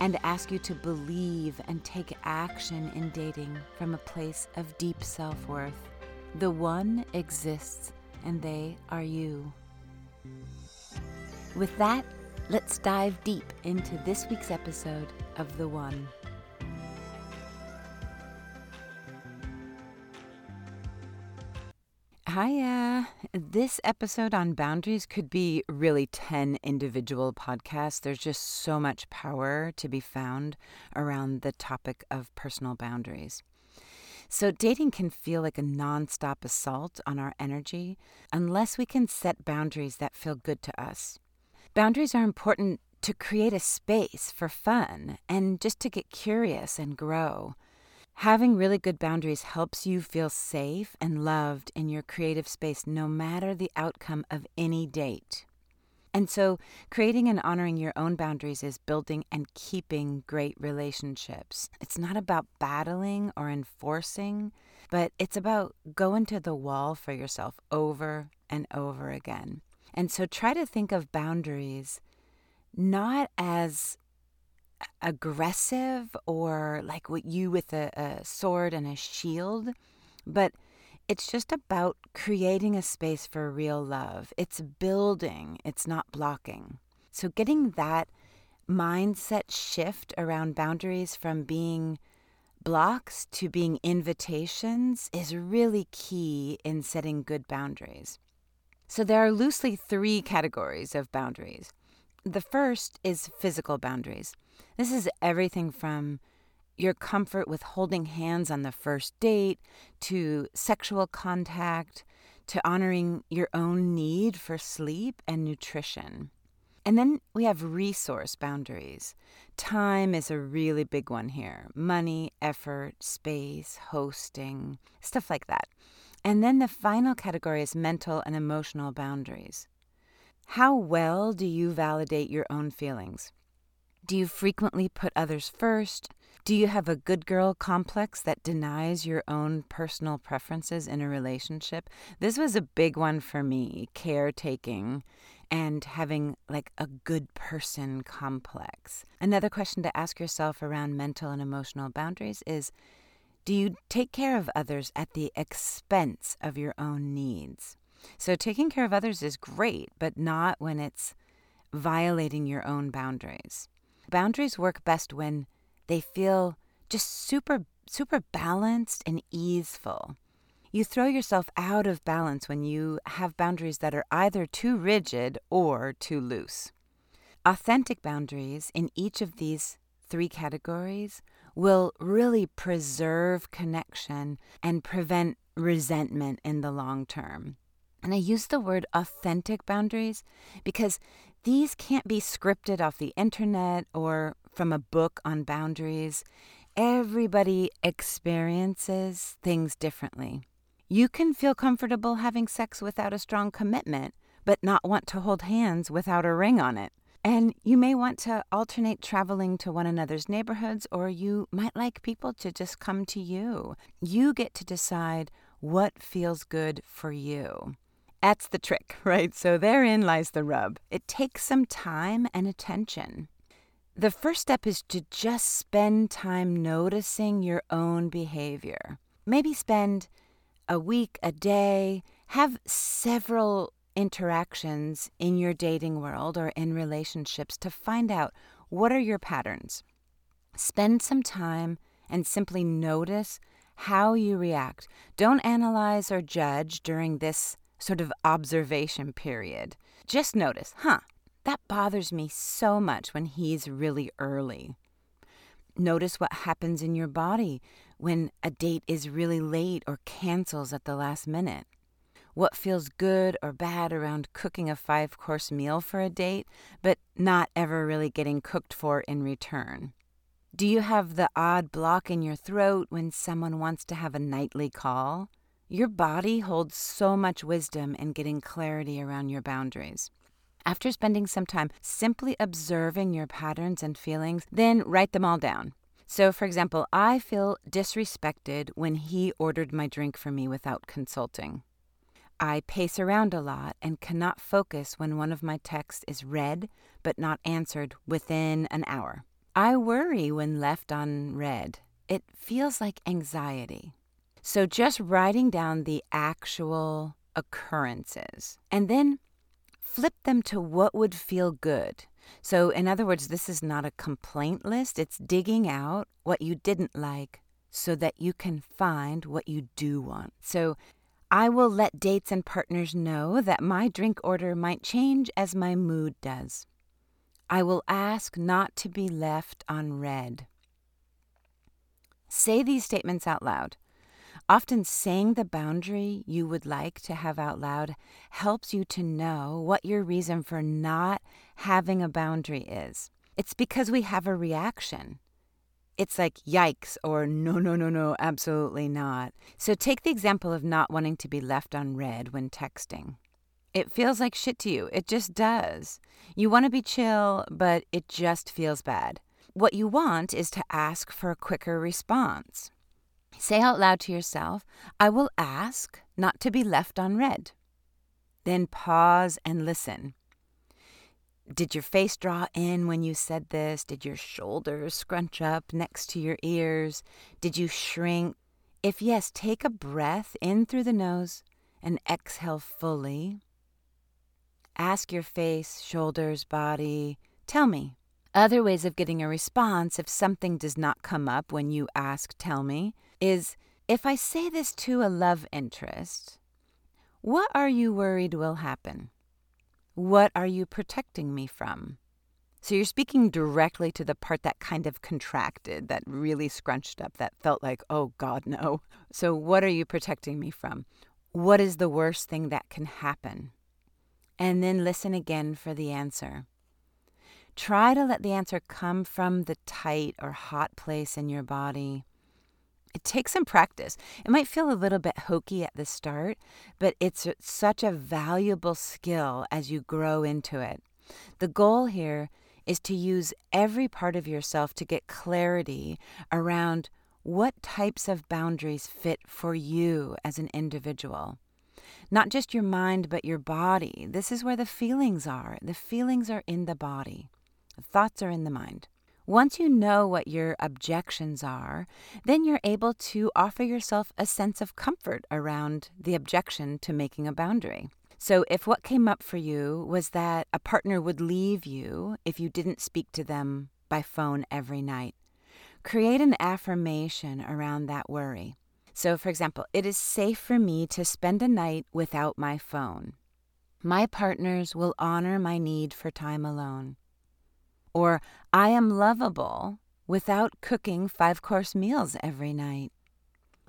and ask you to believe and take action in dating from a place of deep self worth. The one exists, and they are you. With that, let's dive deep into this week's episode of The One. Hiya. This episode on boundaries could be really 10 individual podcasts. There's just so much power to be found around the topic of personal boundaries. So, dating can feel like a nonstop assault on our energy unless we can set boundaries that feel good to us. Boundaries are important to create a space for fun and just to get curious and grow. Having really good boundaries helps you feel safe and loved in your creative space no matter the outcome of any date. And so, creating and honoring your own boundaries is building and keeping great relationships. It's not about battling or enforcing, but it's about going to the wall for yourself over and over again. And so, try to think of boundaries not as aggressive or like what you with a, a sword and a shield, but it's just about creating a space for real love. It's building, it's not blocking. So, getting that mindset shift around boundaries from being blocks to being invitations is really key in setting good boundaries. So, there are loosely three categories of boundaries. The first is physical boundaries. This is everything from your comfort with holding hands on the first date to sexual contact to honoring your own need for sleep and nutrition. And then we have resource boundaries. Time is a really big one here money, effort, space, hosting, stuff like that. And then the final category is mental and emotional boundaries. How well do you validate your own feelings? Do you frequently put others first? Do you have a good girl complex that denies your own personal preferences in a relationship? This was a big one for me caretaking and having like a good person complex. Another question to ask yourself around mental and emotional boundaries is do you take care of others at the expense of your own needs? So, taking care of others is great, but not when it's violating your own boundaries. Boundaries work best when they feel just super, super balanced and easeful. You throw yourself out of balance when you have boundaries that are either too rigid or too loose. Authentic boundaries in each of these three categories will really preserve connection and prevent resentment in the long term. And I use the word authentic boundaries because these can't be scripted off the internet or from a book on boundaries. Everybody experiences things differently. You can feel comfortable having sex without a strong commitment, but not want to hold hands without a ring on it. And you may want to alternate traveling to one another's neighborhoods, or you might like people to just come to you. You get to decide what feels good for you. That's the trick, right? So therein lies the rub. It takes some time and attention. The first step is to just spend time noticing your own behavior. Maybe spend a week, a day, have several interactions in your dating world or in relationships to find out what are your patterns. Spend some time and simply notice how you react. Don't analyze or judge during this sort of observation period. Just notice, huh, that bothers me so much when he's really early. Notice what happens in your body when a date is really late or cancels at the last minute. What feels good or bad around cooking a five course meal for a date, but not ever really getting cooked for in return? Do you have the odd block in your throat when someone wants to have a nightly call? Your body holds so much wisdom in getting clarity around your boundaries. After spending some time simply observing your patterns and feelings, then write them all down. So, for example, I feel disrespected when he ordered my drink for me without consulting. I pace around a lot and cannot focus when one of my texts is read but not answered within an hour. I worry when left unread. It feels like anxiety. So, just writing down the actual occurrences and then flip them to what would feel good. So, in other words, this is not a complaint list, it's digging out what you didn't like so that you can find what you do want. So, I will let dates and partners know that my drink order might change as my mood does. I will ask not to be left unread. Say these statements out loud. Often saying the boundary you would like to have out loud helps you to know what your reason for not having a boundary is. It's because we have a reaction. It's like yikes or no, no, no, no, absolutely not. So take the example of not wanting to be left unread when texting. It feels like shit to you. It just does. You want to be chill, but it just feels bad. What you want is to ask for a quicker response. Say out loud to yourself, I will ask not to be left unread. Then pause and listen. Did your face draw in when you said this? Did your shoulders scrunch up next to your ears? Did you shrink? If yes, take a breath in through the nose and exhale fully. Ask your face, shoulders, body, tell me. Other ways of getting a response if something does not come up when you ask, tell me, is if I say this to a love interest, what are you worried will happen? What are you protecting me from? So you're speaking directly to the part that kind of contracted, that really scrunched up, that felt like, oh God, no. So what are you protecting me from? What is the worst thing that can happen? And then listen again for the answer. Try to let the answer come from the tight or hot place in your body it takes some practice. It might feel a little bit hokey at the start, but it's such a valuable skill as you grow into it. The goal here is to use every part of yourself to get clarity around what types of boundaries fit for you as an individual. Not just your mind, but your body. This is where the feelings are. The feelings are in the body, the thoughts are in the mind. Once you know what your objections are, then you're able to offer yourself a sense of comfort around the objection to making a boundary. So, if what came up for you was that a partner would leave you if you didn't speak to them by phone every night, create an affirmation around that worry. So, for example, it is safe for me to spend a night without my phone. My partners will honor my need for time alone. Or, I am lovable without cooking five course meals every night.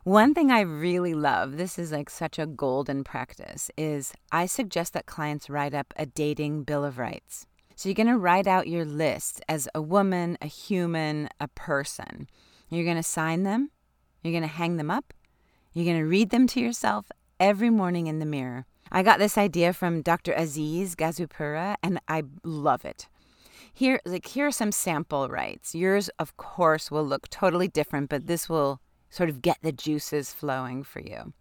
One thing I really love, this is like such a golden practice, is I suggest that clients write up a dating bill of rights. So you're going to write out your list as a woman, a human, a person. You're going to sign them, you're going to hang them up, you're going to read them to yourself every morning in the mirror. I got this idea from Dr. Aziz Gazipura, and I love it. Here, like here are some sample rights. Yours, of course, will look totally different, but this will sort of get the juices flowing for you.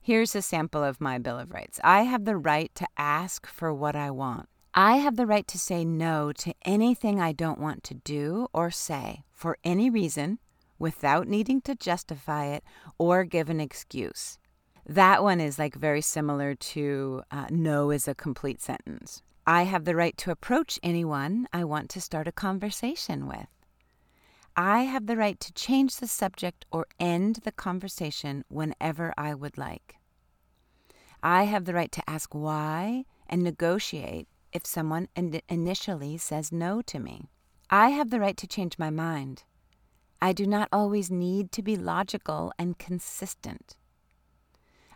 Here's a sample of my Bill of Rights. I have the right to ask for what I want. I have the right to say no to anything I don't want to do or say for any reason without needing to justify it or give an excuse. That one is like very similar to uh, no is a complete sentence. I have the right to approach anyone I want to start a conversation with. I have the right to change the subject or end the conversation whenever I would like. I have the right to ask why and negotiate if someone in- initially says no to me. I have the right to change my mind. I do not always need to be logical and consistent.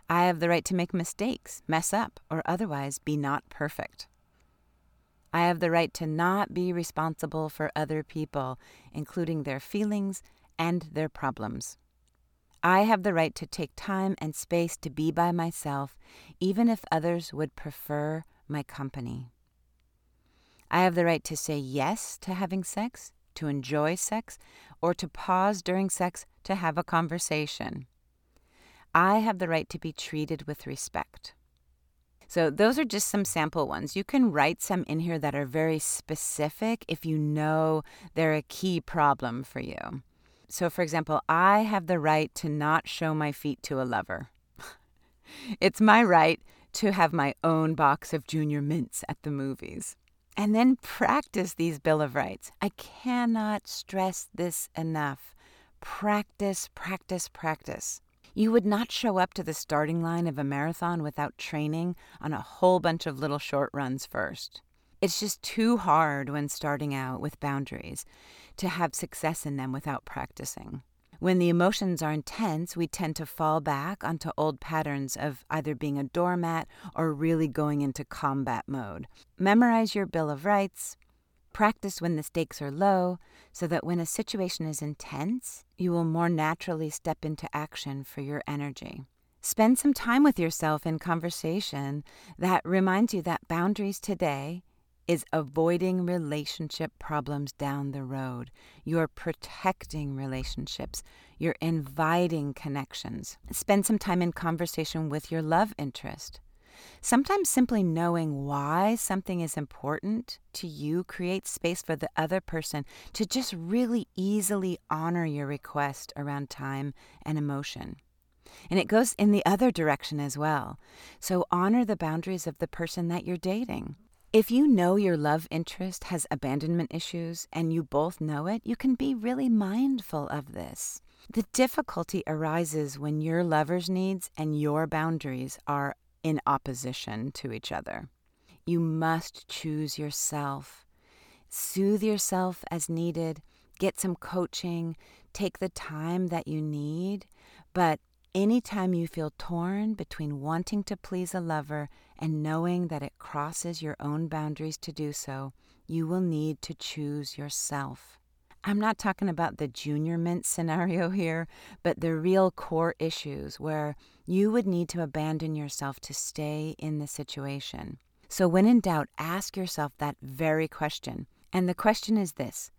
I have the right to make mistakes, mess up, or otherwise be not perfect. I have the right to not be responsible for other people, including their feelings and their problems. I have the right to take time and space to be by myself, even if others would prefer my company. I have the right to say yes to having sex, to enjoy sex, or to pause during sex to have a conversation. I have the right to be treated with respect. So, those are just some sample ones. You can write some in here that are very specific if you know they're a key problem for you. So, for example, I have the right to not show my feet to a lover. it's my right to have my own box of junior mints at the movies. And then practice these Bill of Rights. I cannot stress this enough. Practice, practice, practice. You would not show up to the starting line of a marathon without training on a whole bunch of little short runs first. It's just too hard when starting out with boundaries to have success in them without practicing. When the emotions are intense, we tend to fall back onto old patterns of either being a doormat or really going into combat mode. Memorize your Bill of Rights, Practice when the stakes are low so that when a situation is intense, you will more naturally step into action for your energy. Spend some time with yourself in conversation that reminds you that boundaries today is avoiding relationship problems down the road. You're protecting relationships. You're inviting connections. Spend some time in conversation with your love interest. Sometimes simply knowing why something is important to you creates space for the other person to just really easily honor your request around time and emotion. And it goes in the other direction as well. So honor the boundaries of the person that you're dating. If you know your love interest has abandonment issues and you both know it, you can be really mindful of this. The difficulty arises when your lover's needs and your boundaries are in opposition to each other. You must choose yourself. Soothe yourself as needed. Get some coaching. Take the time that you need. But anytime you feel torn between wanting to please a lover and knowing that it crosses your own boundaries to do so, you will need to choose yourself. I'm not talking about the junior mint scenario here, but the real core issues where you would need to abandon yourself to stay in the situation. So, when in doubt, ask yourself that very question. And the question is this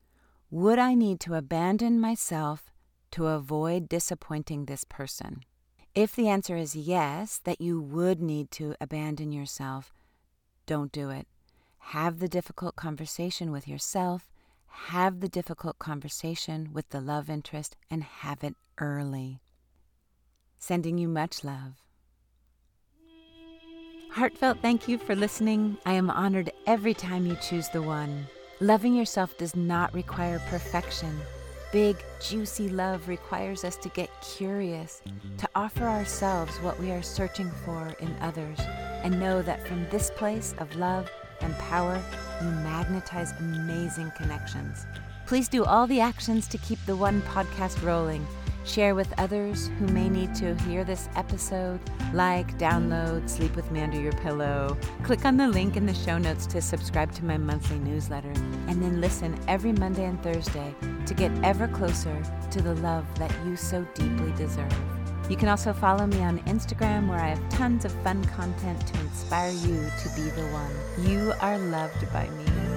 Would I need to abandon myself to avoid disappointing this person? If the answer is yes, that you would need to abandon yourself, don't do it. Have the difficult conversation with yourself have the difficult conversation with the love interest and have it early. Sending you much love. Heartfelt thank you for listening. I am honored every time you choose the one. Loving yourself does not require perfection. Big, juicy love requires us to get curious, to offer ourselves what we are searching for in others, and know that from this place of love and power, you magnetize amazing connections. Please do all the actions to keep the One podcast rolling. Share with others who may need to hear this episode. Like, download, sleep with me under your pillow. Click on the link in the show notes to subscribe to my monthly newsletter. And then listen every Monday and Thursday to get ever closer to the love that you so deeply deserve. You can also follow me on Instagram where I have tons of fun content to inspire you to be the one. You are loved by me.